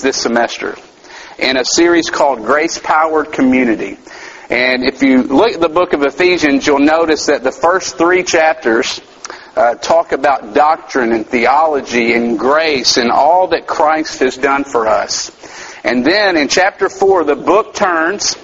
this semester in a series called Grace Powered Community. And if you look at the book of Ephesians, you'll notice that the first three chapters uh, talk about doctrine and theology and grace and all that Christ has done for us. And then in chapter 4, the book turns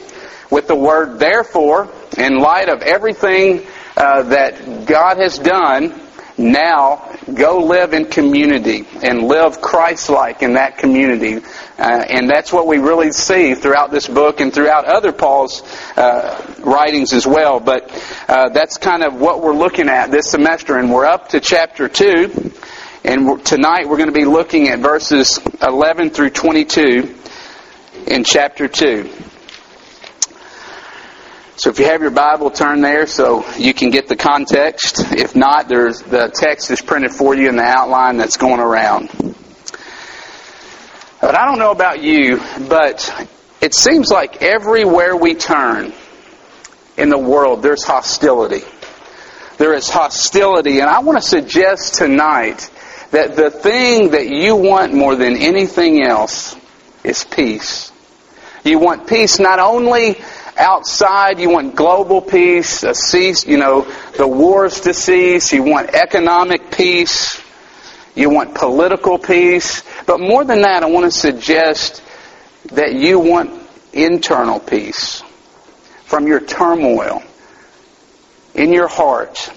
with the word therefore, in light of everything uh, that God has done, now go live in community and live Christ-like in that community. Uh, and that's what we really see throughout this book and throughout other Paul's uh, writings as well. But uh, that's kind of what we're looking at this semester. And we're up to chapter 2. And tonight we're going to be looking at verses 11 through 22 in chapter 2. So if you have your Bible, turn there so you can get the context. If not, there's the text is printed for you in the outline that's going around. But I don't know about you, but it seems like everywhere we turn in the world, there's hostility. There is hostility, and I want to suggest tonight that the thing that you want more than anything else is peace. You want peace not only outside, you want global peace, a cease, you know, the wars to cease, you want economic peace, you want political peace. But more than that, I want to suggest that you want internal peace from your turmoil in your heart.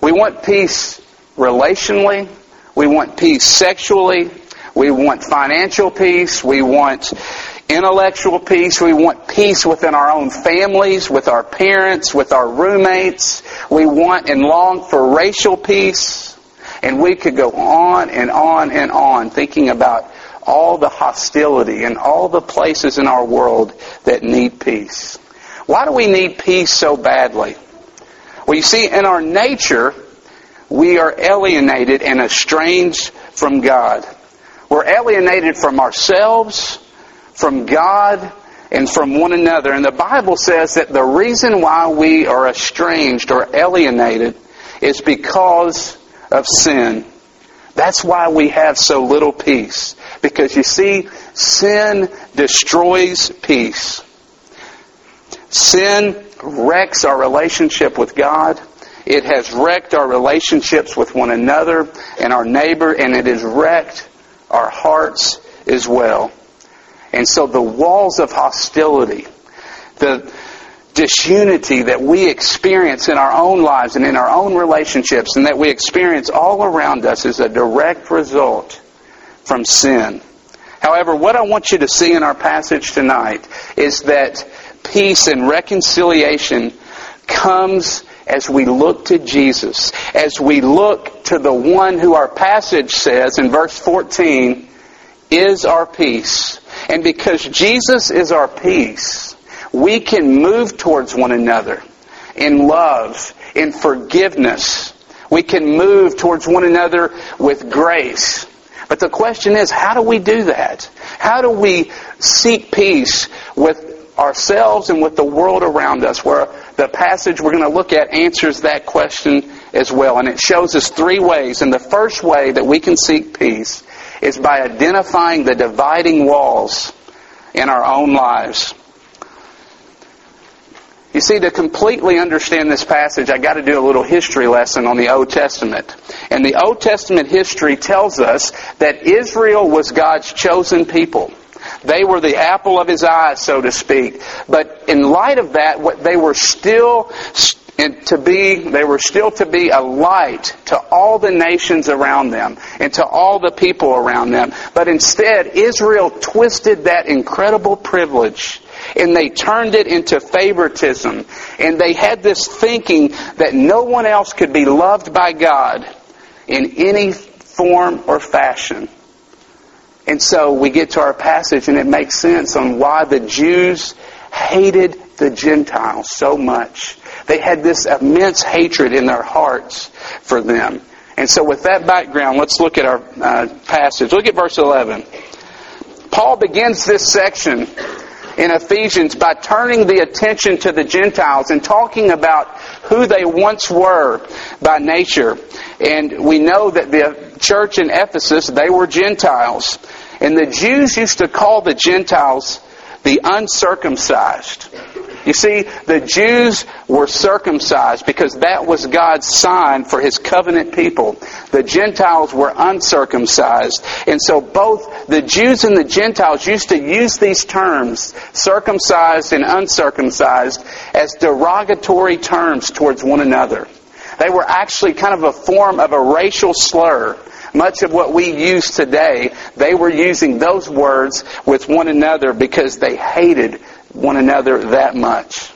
We want peace relationally. We want peace sexually. We want financial peace. We want intellectual peace. We want peace within our own families, with our parents, with our roommates. We want and long for racial peace. And we could go on and on and on thinking about all the hostility and all the places in our world that need peace. Why do we need peace so badly? Well, you see, in our nature, we are alienated and estranged from God. We're alienated from ourselves, from God and from one another. And the Bible says that the reason why we are estranged or alienated is because of sin. That's why we have so little peace. Because you see, sin destroys peace. Sin wrecks our relationship with God. It has wrecked our relationships with one another and our neighbor, and it has wrecked our hearts as well. And so the walls of hostility, the disunity that we experience in our own lives and in our own relationships and that we experience all around us is a direct result from sin. However, what I want you to see in our passage tonight is that peace and reconciliation comes as we look to Jesus, as we look to the one who our passage says in verse 14 is our peace. And because Jesus is our peace, we can move towards one another in love, in forgiveness. We can move towards one another with grace. But the question is, how do we do that? How do we seek peace with ourselves and with the world around us? Where the passage we're going to look at answers that question as well. And it shows us three ways. And the first way that we can seek peace is by identifying the dividing walls in our own lives. You see, to completely understand this passage, I got to do a little history lesson on the Old Testament. And the Old Testament history tells us that Israel was God's chosen people. They were the apple of his eye, so to speak. But in light of that, they were still and to be, they were still to be a light to all the nations around them and to all the people around them. But instead, Israel twisted that incredible privilege and they turned it into favoritism. And they had this thinking that no one else could be loved by God in any form or fashion. And so we get to our passage and it makes sense on why the Jews hated the Gentiles so much. They had this immense hatred in their hearts for them. And so with that background, let's look at our uh, passage. Look at verse 11. Paul begins this section in Ephesians by turning the attention to the Gentiles and talking about who they once were by nature. And we know that the church in Ephesus, they were Gentiles. And the Jews used to call the Gentiles the uncircumcised. You see, the Jews were circumcised because that was God's sign for His covenant people. The Gentiles were uncircumcised. And so both the Jews and the Gentiles used to use these terms, circumcised and uncircumcised, as derogatory terms towards one another. They were actually kind of a form of a racial slur. Much of what we use today, they were using those words with one another because they hated one another that much.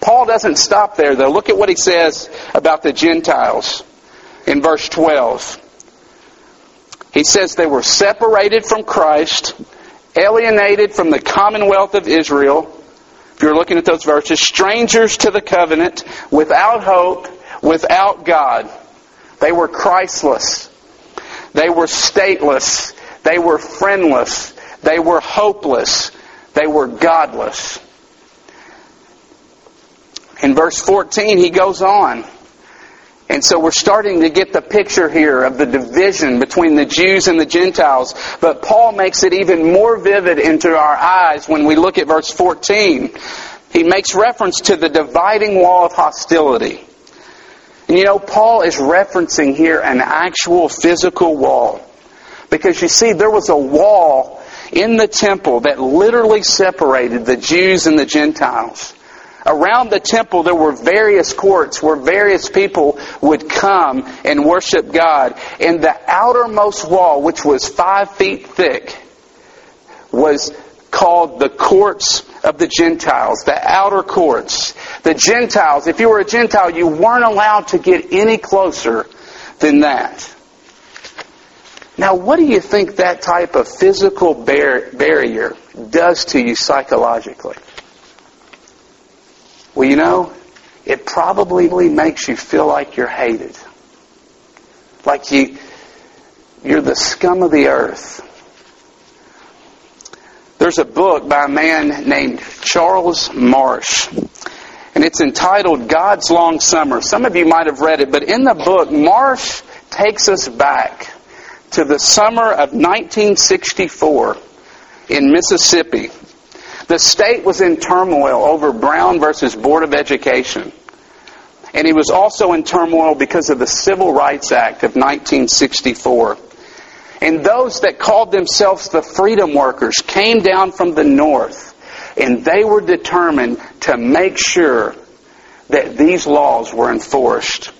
Paul doesn't stop there though. Look at what he says about the Gentiles in verse 12. He says they were separated from Christ, alienated from the commonwealth of Israel. If you're looking at those verses, strangers to the covenant, without hope, without God. They were Christless. They were stateless. They were friendless. They were hopeless. They were godless. In verse 14, he goes on. And so we're starting to get the picture here of the division between the Jews and the Gentiles. But Paul makes it even more vivid into our eyes when we look at verse 14. He makes reference to the dividing wall of hostility. And you know, Paul is referencing here an actual physical wall. Because you see, there was a wall in the temple that literally separated the Jews and the Gentiles. Around the temple there were various courts where various people would come and worship God. And the outermost wall, which was five feet thick, was called the courts of the Gentiles, the outer courts. The Gentiles, if you were a Gentile, you weren't allowed to get any closer than that. Now, what do you think that type of physical bar- barrier does to you psychologically? Well, you know, it probably makes you feel like you're hated. Like you, you're the scum of the earth. There's a book by a man named Charles Marsh, and it's entitled God's Long Summer. Some of you might have read it, but in the book, Marsh takes us back to the summer of 1964 in Mississippi. The state was in turmoil over Brown versus Board of Education. And he was also in turmoil because of the Civil Rights Act of 1964. And those that called themselves the freedom workers came down from the north and they were determined to make sure that these laws were enforced.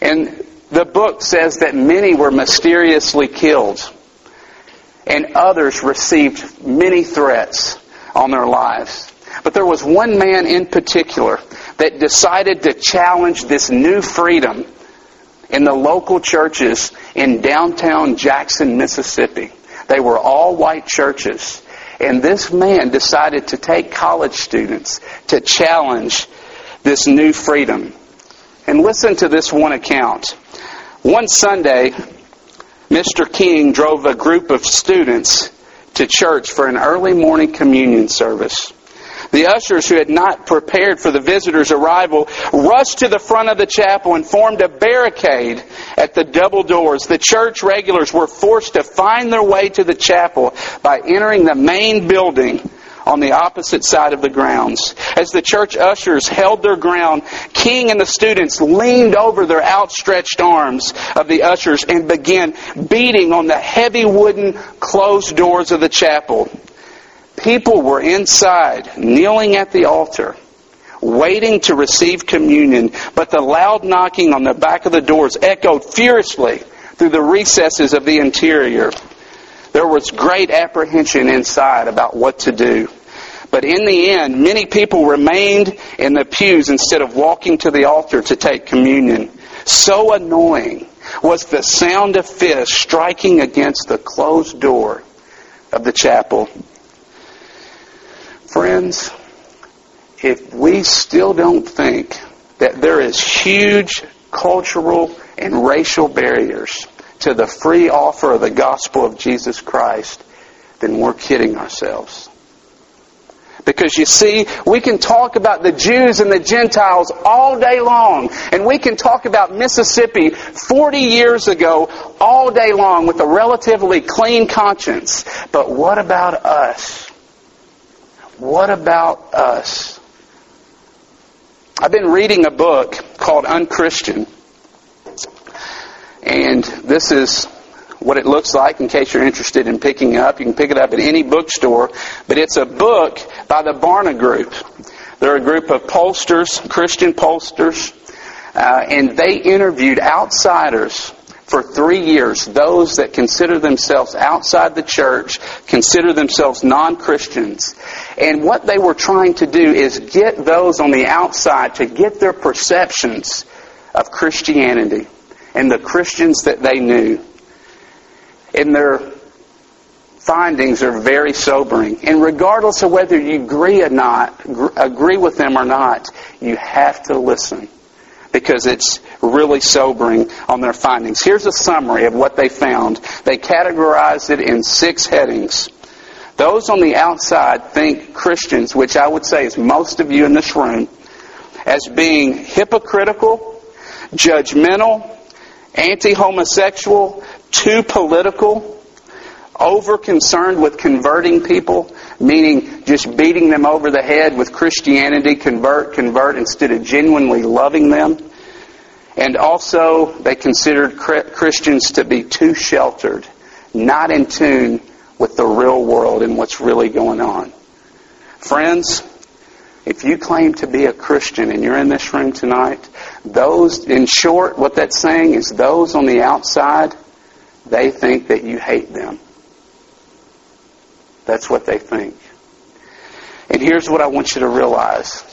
And the book says that many were mysteriously killed and others received many threats on their lives. But there was one man in particular that decided to challenge this new freedom in the local churches in downtown Jackson, Mississippi. They were all white churches. And this man decided to take college students to challenge this new freedom. And listen to this one account. One Sunday, Mr. King drove a group of students to church for an early morning communion service. The ushers who had not prepared for the visitors' arrival rushed to the front of the chapel and formed a barricade at the double doors. The church regulars were forced to find their way to the chapel by entering the main building on the opposite side of the grounds. As the church ushers held their ground, King and the students leaned over their outstretched arms of the ushers and began beating on the heavy wooden closed doors of the chapel. People were inside, kneeling at the altar, waiting to receive communion, but the loud knocking on the back of the doors echoed fiercely through the recesses of the interior. There was great apprehension inside about what to do. But in the end, many people remained in the pews instead of walking to the altar to take communion. So annoying was the sound of fists striking against the closed door of the chapel. Friends, if we still don't think that there is huge cultural and racial barriers to the free offer of the gospel of Jesus Christ, then we're kidding ourselves. Because you see, we can talk about the Jews and the Gentiles all day long. And we can talk about Mississippi 40 years ago all day long with a relatively clean conscience. But what about us? What about us? I've been reading a book called Unchristian. And this is what it looks like in case you're interested in picking up. You can pick it up at any bookstore. But it's a book by the Barna Group. They're a group of pollsters, Christian pollsters, uh, and they interviewed outsiders for three years, those that consider themselves outside the church, consider themselves non-Christians. And what they were trying to do is get those on the outside to get their perceptions of Christianity and the Christians that they knew. And their findings are very sobering. And regardless of whether you agree or not, agree with them or not, you have to listen because it's really sobering on their findings. Here's a summary of what they found. They categorized it in six headings. Those on the outside think Christians, which I would say is most of you in this room, as being hypocritical, judgmental, anti-homosexual, too political, over concerned with converting people, meaning just beating them over the head with Christianity, convert, convert, instead of genuinely loving them. And also, they considered Christians to be too sheltered, not in tune with the real world and what's really going on. Friends, if you claim to be a Christian and you're in this room tonight, those, in short, what that's saying is those on the outside, they think that you hate them. That's what they think. And here's what I want you to realize.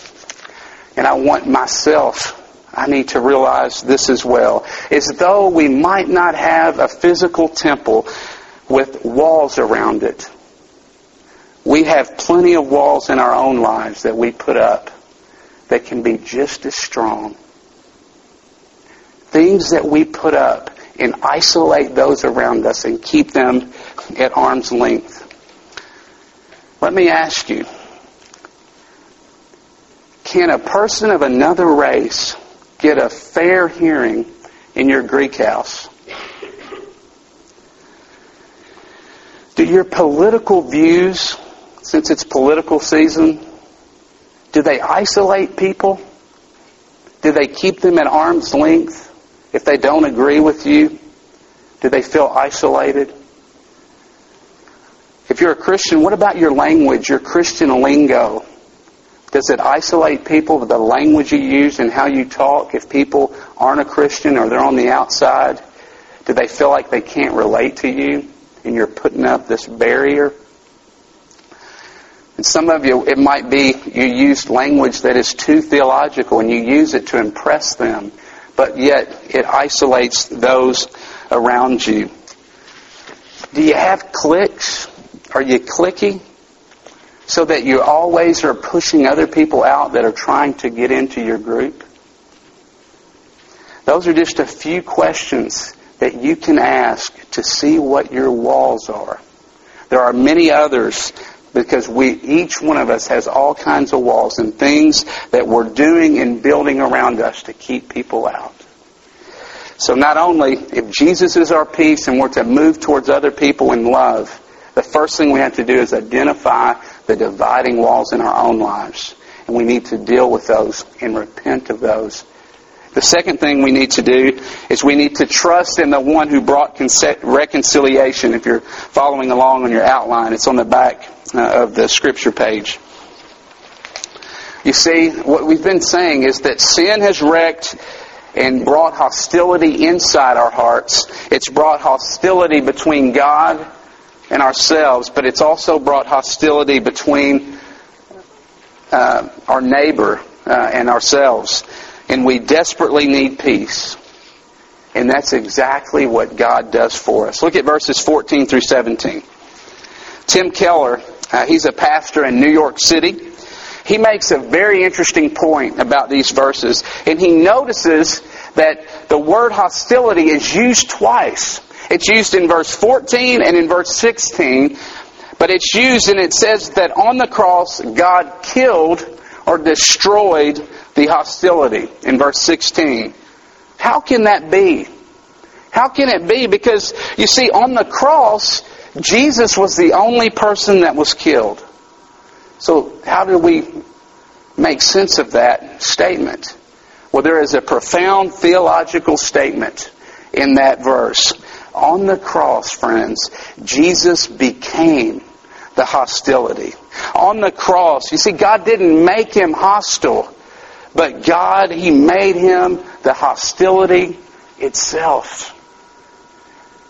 And I want myself, I need to realize this as well. Is though we might not have a physical temple with walls around it, we have plenty of walls in our own lives that we put up that can be just as strong. Things that we put up and isolate those around us and keep them at arm's length. Let me ask you can a person of another race get a fair hearing in your Greek house? Do your political views, since it's political season, do they isolate people? Do they keep them at arm's length if they don't agree with you? Do they feel isolated? If you're a Christian, what about your language, your Christian lingo? Does it isolate people with the language you use and how you talk if people aren't a Christian or they're on the outside? Do they feel like they can't relate to you and you're putting up this barrier? And some of you, it might be you used language that is too theological and you use it to impress them, but yet it isolates those around you. Do you have cliques? Are you clicky? So that you always are pushing other people out that are trying to get into your group? Those are just a few questions that you can ask to see what your walls are. There are many others because we, each one of us has all kinds of walls and things that we're doing and building around us to keep people out. So not only if Jesus is our peace and we're to move towards other people in love, the first thing we have to do is identify the dividing walls in our own lives. And we need to deal with those and repent of those. The second thing we need to do is we need to trust in the one who brought reconciliation. If you're following along on your outline, it's on the back of the scripture page. You see, what we've been saying is that sin has wrecked and brought hostility inside our hearts. It's brought hostility between God and ourselves, but it's also brought hostility between uh, our neighbor uh, and ourselves. And we desperately need peace. And that's exactly what God does for us. Look at verses 14 through 17. Tim Keller, uh, he's a pastor in New York City. He makes a very interesting point about these verses. And he notices that the word hostility is used twice. It's used in verse 14 and in verse 16. But But it's used and it says that on the cross, God killed or destroyed the hostility in verse 16. How can that be? How can it be? Because, you see, on the cross, Jesus was the only person that was killed. So, how do we make sense of that statement? Well, there is a profound theological statement in that verse. On the cross, friends, Jesus became the hostility. On the cross, you see, God didn't make him hostile, but God, He made him the hostility itself.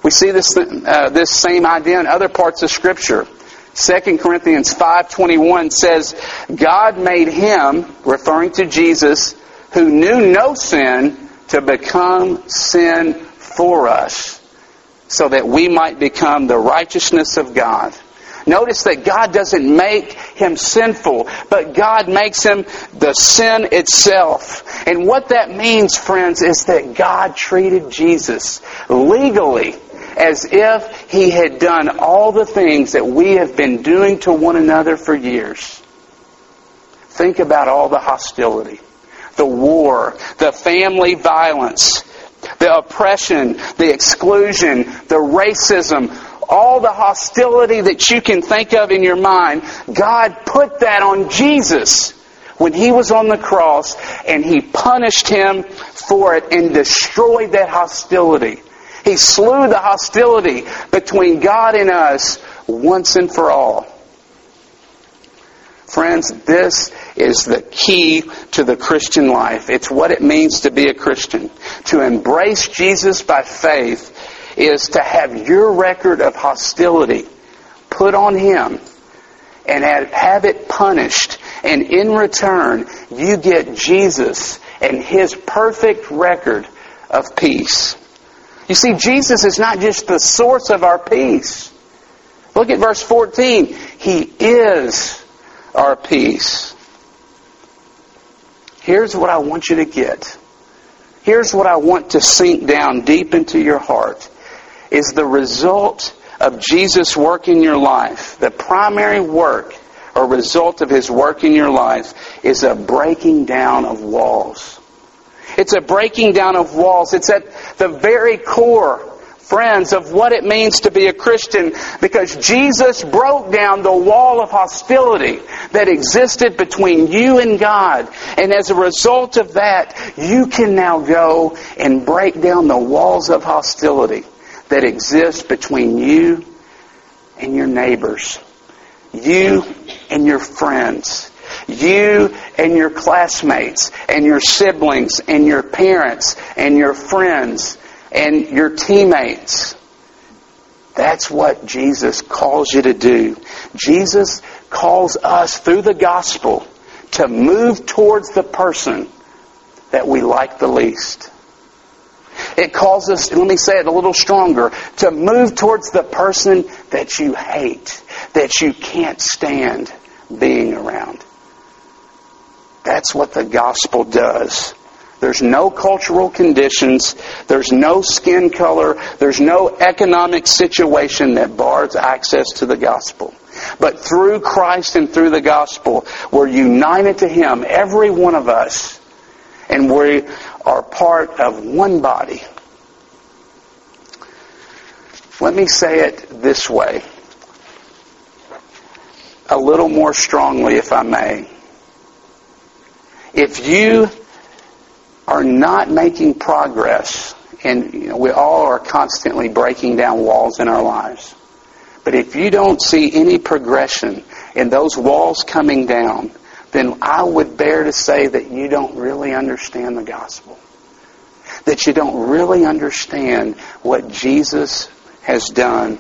We see this, uh, this same idea in other parts of Scripture. 2 Corinthians 5.21 says, God made him, referring to Jesus, who knew no sin, to become sin for us, so that we might become the righteousness of God. Notice that God doesn't make him sinful, but God makes him the sin itself. And what that means, friends, is that God treated Jesus legally as if he had done all the things that we have been doing to one another for years. Think about all the hostility, the war, the family violence, the oppression, the exclusion, the racism, all the hostility that you can think of in your mind, God put that on Jesus when he was on the cross and he punished him for it and destroyed that hostility. He slew the hostility between God and us once and for all. Friends, this is the key to the Christian life. It's what it means to be a Christian. To embrace Jesus by faith is to have your record of hostility put on Him and have it punished. And in return, you get Jesus and His perfect record of peace. You see, Jesus is not just the source of our peace. Look at verse 14. He is our peace. Here's what I want you to get. Here's what I want to sink down deep into your heart is the result of Jesus' work in your life. The primary work or result of His work in your life is a breaking down of walls. It's a breaking down of walls. It's at the very core friends, of what it means to be a Christian because Jesus broke down the wall of hostility that existed between you and God. And as a result of that, you can now go and break down the walls of hostility that exist between you and your neighbors, you and your friends. You and your classmates and your siblings and your parents and your friends and your teammates. That's what Jesus calls you to do. Jesus calls us through the gospel to move towards the person that we like the least. It calls us, let me say it a little stronger, to move towards the person that you hate, that you can't stand being around. That's what the gospel does. There's no cultural conditions. There's no skin color. There's no economic situation that bars access to the gospel. But through Christ and through the gospel, we're united to Him, every one of us, and we are part of one body. Let me say it this way, a little more strongly, if I may. If you are not making progress, and you know, we all are constantly breaking down walls in our lives. But if you don't see any progression in those walls coming down, then I would bear to say that you don't really understand the gospel. That you don't really understand what Jesus has done.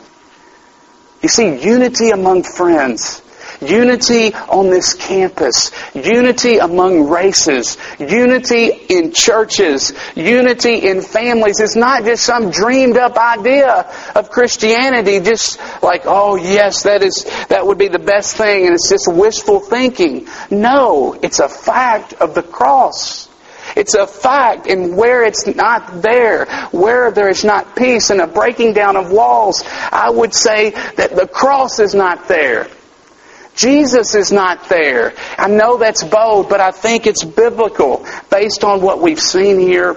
You see, unity among friends unity on this campus, unity among races, unity in churches, unity in families. It's not just some dreamed up idea of Christianity, just like, oh yes, that is, that would be the best thing, and it's just wishful thinking. No, it's a fact of the cross. It's a fact. And where it's not there, where there is not peace and a breaking down of walls, I would say that the cross is not there. Jesus is not there. I know that's bold, but I think it's biblical based on what we've seen here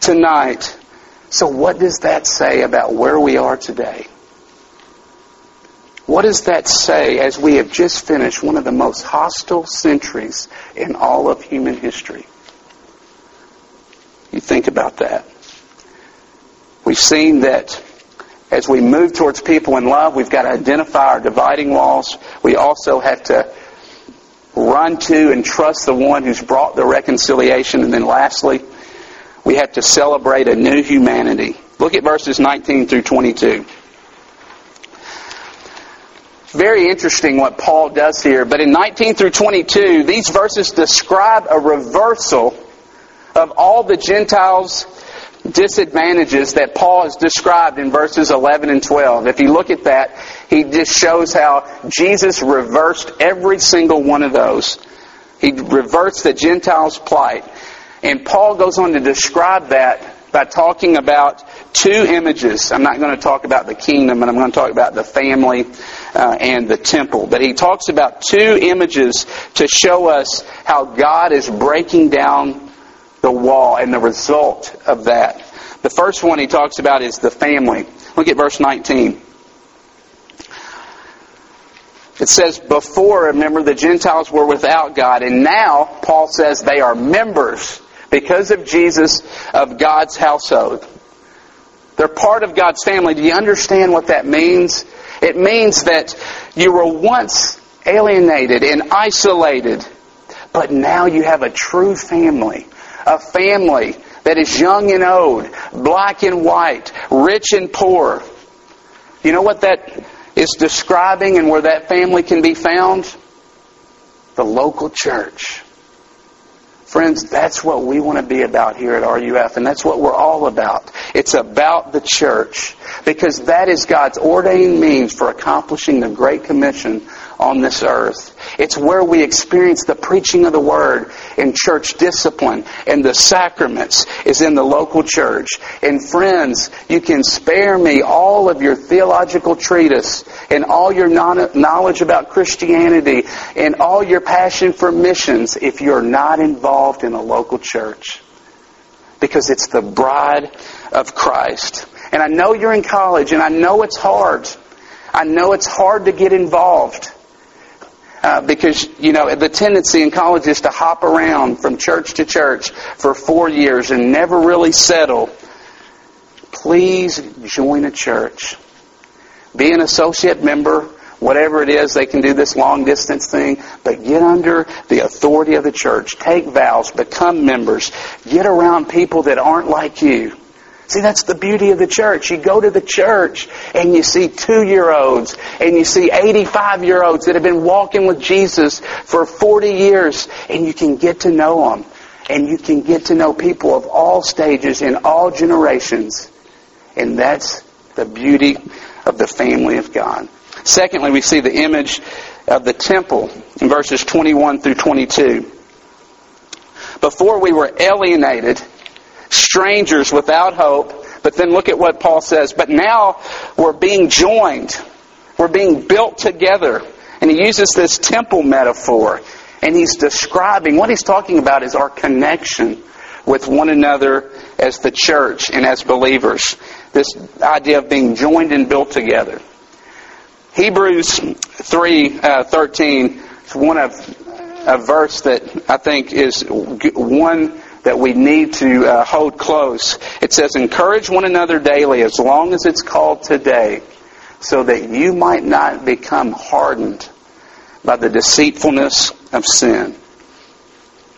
tonight. So what does that say about where we are today? What does that say as we have just finished one of the most hostile centuries in all of human history? You think about that. We've seen that as we move towards people in love, we've got to identify our dividing walls. We also have to run to and trust the one who's brought the reconciliation. And then lastly, we have to celebrate a new humanity. Look at verses 19 through 22 very interesting what Paul does here. But in 19 through 22, these verses describe a reversal of all the Gentiles' disadvantages that Paul has described in verses 11 and 12. If you look at that, he just shows how Jesus reversed every single one of those. He reversed the Gentiles' plight. And Paul goes on to describe that by talking about two images. I'm not going to talk about the kingdom, but I'm going to talk about the family uh, and the temple. But he talks about two images to show us how God is breaking down the wall and the result of that. The first one he talks about is the family. Look at verse 19. It says, before, remember, the Gentiles were without God, and now, Paul says, they are members because of Jesus of God's household. They're part of God's family. Do you understand what that means? It means that you were once alienated and isolated, but now you have a true family. A family that is young and old, black and white, rich and poor. You know what that is describing and where that family can be found? The local church. Friends, that's what we want to be about here at RUF, and that's what we're all about. It's about the church, because that is God's ordained means for accomplishing the Great Commission on this earth. It's where we experience the preaching of the Word in church discipline and the sacraments is in the local church. And friends, you can spare me all of your theological treatise and all your knowledge about Christianity and all your passion for missions if you're not involved in a local church. Because it's the bride of Christ. And I know you're in college and I know it's hard. I know it's hard to get involved. Uh, because, you know, the tendency in college is to hop around from church to church for four years and never really settle. Please join a church. Be an associate member, whatever it is, they can do this long distance thing, but get under the authority of the church. Take vows, become members, get around people that aren't like you. See, that's the beauty of the church. You go to the church and you see two-year-olds and you see 85-year-olds that have been walking with Jesus for 40 years and you can get to know them. And you can get to know people of all stages in all generations. And that's the beauty of the family of God. Secondly, we see the image of the temple in verses 21 through 22. Before we were alienated strangers without hope. But then look at what Paul says. But now we're being joined. We're being built together. And he uses this temple metaphor. And he's describing, what he's talking about is our connection with one another as the church and as believers. This idea of being joined and built together. Hebrews 3, uh, 13 is one of a verse that I think is one that we need to uh, hold close. It says, encourage one another daily as long as it's called today, so that you might not become hardened by the deceitfulness of sin.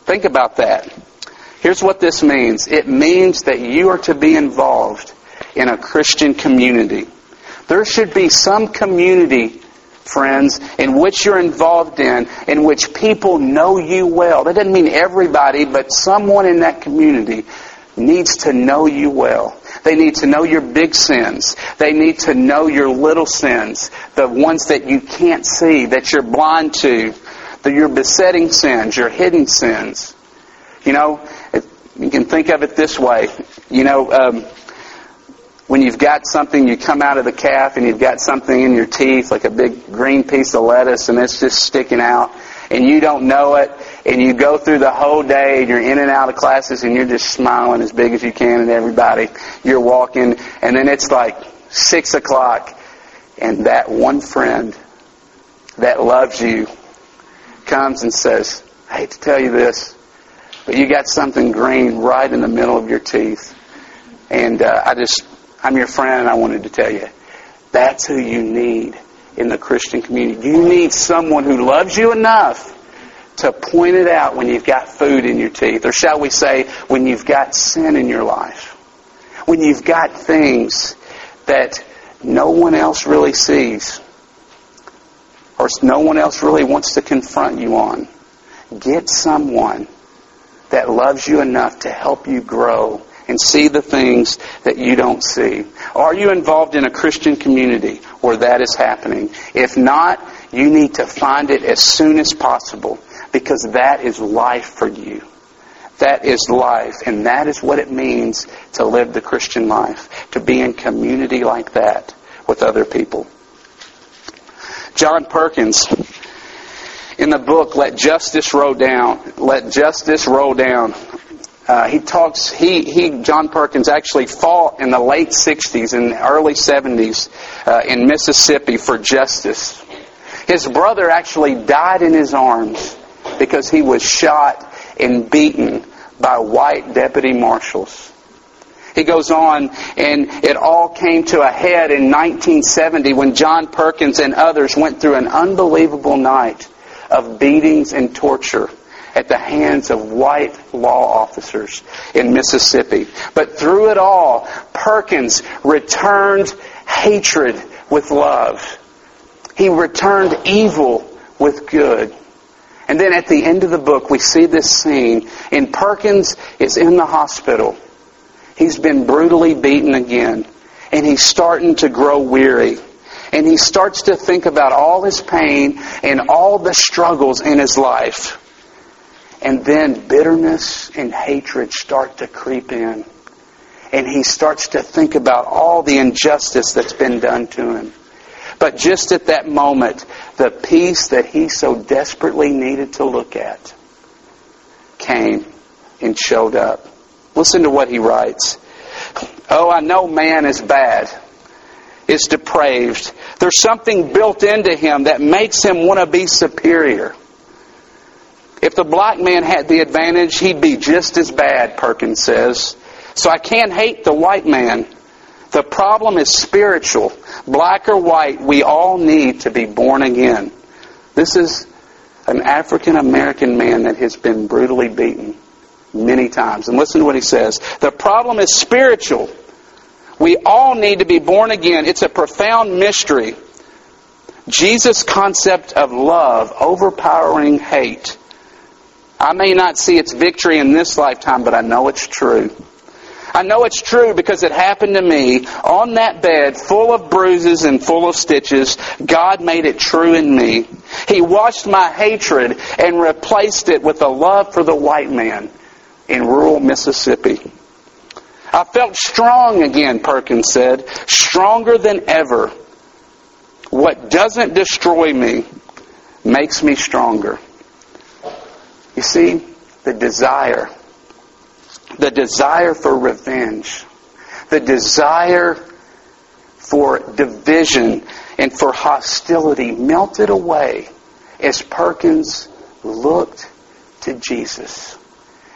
Think about that. Here's what this means. It means that you are to be involved in a Christian community. There should be some community friends, in which you're involved in, in which people know you well. That doesn't mean everybody, but someone in that community needs to know you well. They need to know your big sins. They need to know your little sins, the ones that you can't see, that you're blind to, the, your besetting sins, your hidden sins. You know, You can think of it this way. You know, um, when you've got something, you come out of the calf and you've got something in your teeth, like a big green piece of lettuce, and it's just sticking out, and you don't know it, and you go through the whole day, and you're in and out of classes, and you're just smiling as big as you can at everybody. You're walking, and then it's like six o'clock, and that one friend that loves you comes and says, I hate to tell you this, but you got something green right in the middle of your teeth. And uh, I just I'm your friend and I wanted to tell you. That's who you need in the Christian community. You need someone who loves you enough to point it out when you've got food in your teeth. Or shall we say, when you've got sin in your life. When you've got things that no one else really sees. Or no one else really wants to confront you on. Get someone that loves you enough to help you grow and see the things that you don't see? Are you involved in a Christian community where that is happening? If not, you need to find it as soon as possible because that is life for you. That is life, and that is what it means to live the Christian life, to be in community like that with other people. John Perkins, in the book Let Justice Roll Down, Let Justice Roll Down, uh, he talks, he, he, John Perkins actually fought in the late 60s and early 70s uh, in Mississippi for justice. His brother actually died in his arms because he was shot and beaten by white deputy marshals. He goes on, and it all came to a head in 1970 when John Perkins and others went through an unbelievable night of beatings and torture at the hands of white law officers in Mississippi. But through it all, Perkins returned hatred with love. He returned evil with good. And then at the end of the book, we see this scene, and Perkins is in the hospital. He's been brutally beaten again, and he's starting to grow weary. And he starts to think about all his pain and all the struggles in his life. And then bitterness and hatred start to creep in. And he starts to think about all the injustice that's been done to him. But just at that moment, the peace that he so desperately needed to look at came and showed up. Listen to what he writes. Oh, I know man is bad, is depraved. There's something built into him that makes him want to be superior. If the black man had the advantage, he'd be just as bad, Perkins says. So I can't hate the white man. The problem is spiritual. Black or white, we all need to be born again. This is an African American man that has been brutally beaten many times. And listen to what he says. The problem is spiritual. We all need to be born again. It's a profound mystery. Jesus' concept of love overpowering hate I may not see its victory in this lifetime, but I know it's true. I know it's true because it happened to me on that bed full of bruises and full of stitches. God made it true in me. He washed my hatred and replaced it with a love for the white man in rural Mississippi. I felt strong again, Perkins said, stronger than ever. What doesn't destroy me makes me stronger. You see, the desire, the desire for revenge, the desire for division and for hostility melted away as Perkins looked to Jesus.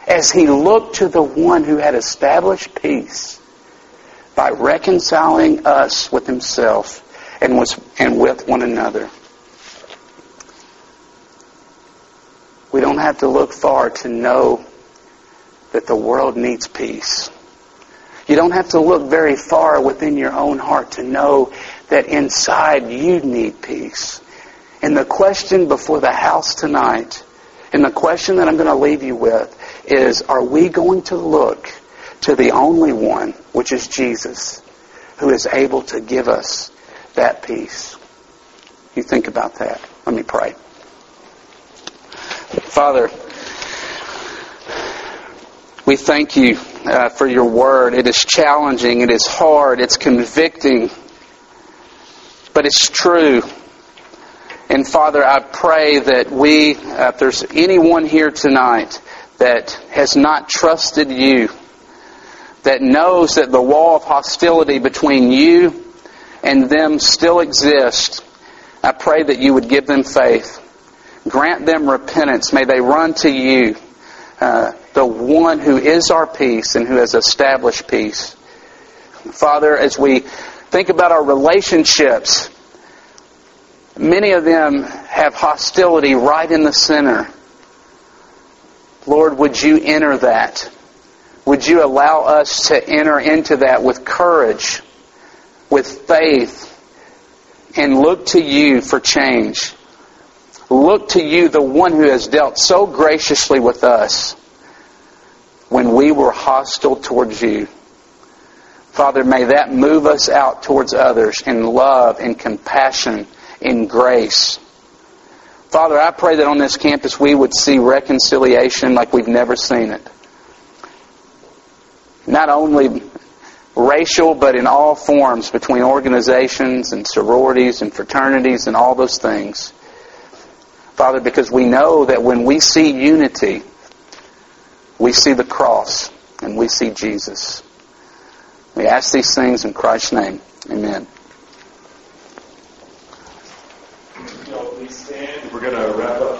As he looked to the one who had established peace by reconciling us with himself and, was, and with one another. We don't have to look far to know that the world needs peace. You don't have to look very far within your own heart to know that inside you need peace. And the question before the house tonight, and the question that I'm going to leave you with, is are we going to look to the only one, which is Jesus, who is able to give us that peace? You think about that. Let me pray. Father, We thank you uh, for your word. It is challenging, it is hard, it's convicting, but it's true. And Father, I pray that we, uh, if there's anyone here tonight that has not trusted you, that knows that the wall of hostility between you and them still exists, I pray that you would give them faith. Grant them repentance. May they run to you, uh, the one who is our peace and who has established peace. Father, as we think about our relationships, many of them have hostility right in the center. Lord, would you enter that? Would you allow us to enter into that with courage, with faith, and look to you for change? Look to you, the one who has dealt so graciously with us when we were hostile towards you. Father, may that move us out towards others in love in compassion, in grace. Father, I pray that on this campus we would see reconciliation like we've never seen it not only racial, but in all forms between organizations and sororities and fraternities and all those things. Father, because we know that when we see unity, we see the cross and we see Jesus. We ask these things in Christ's name. Amen. We're going to wrap up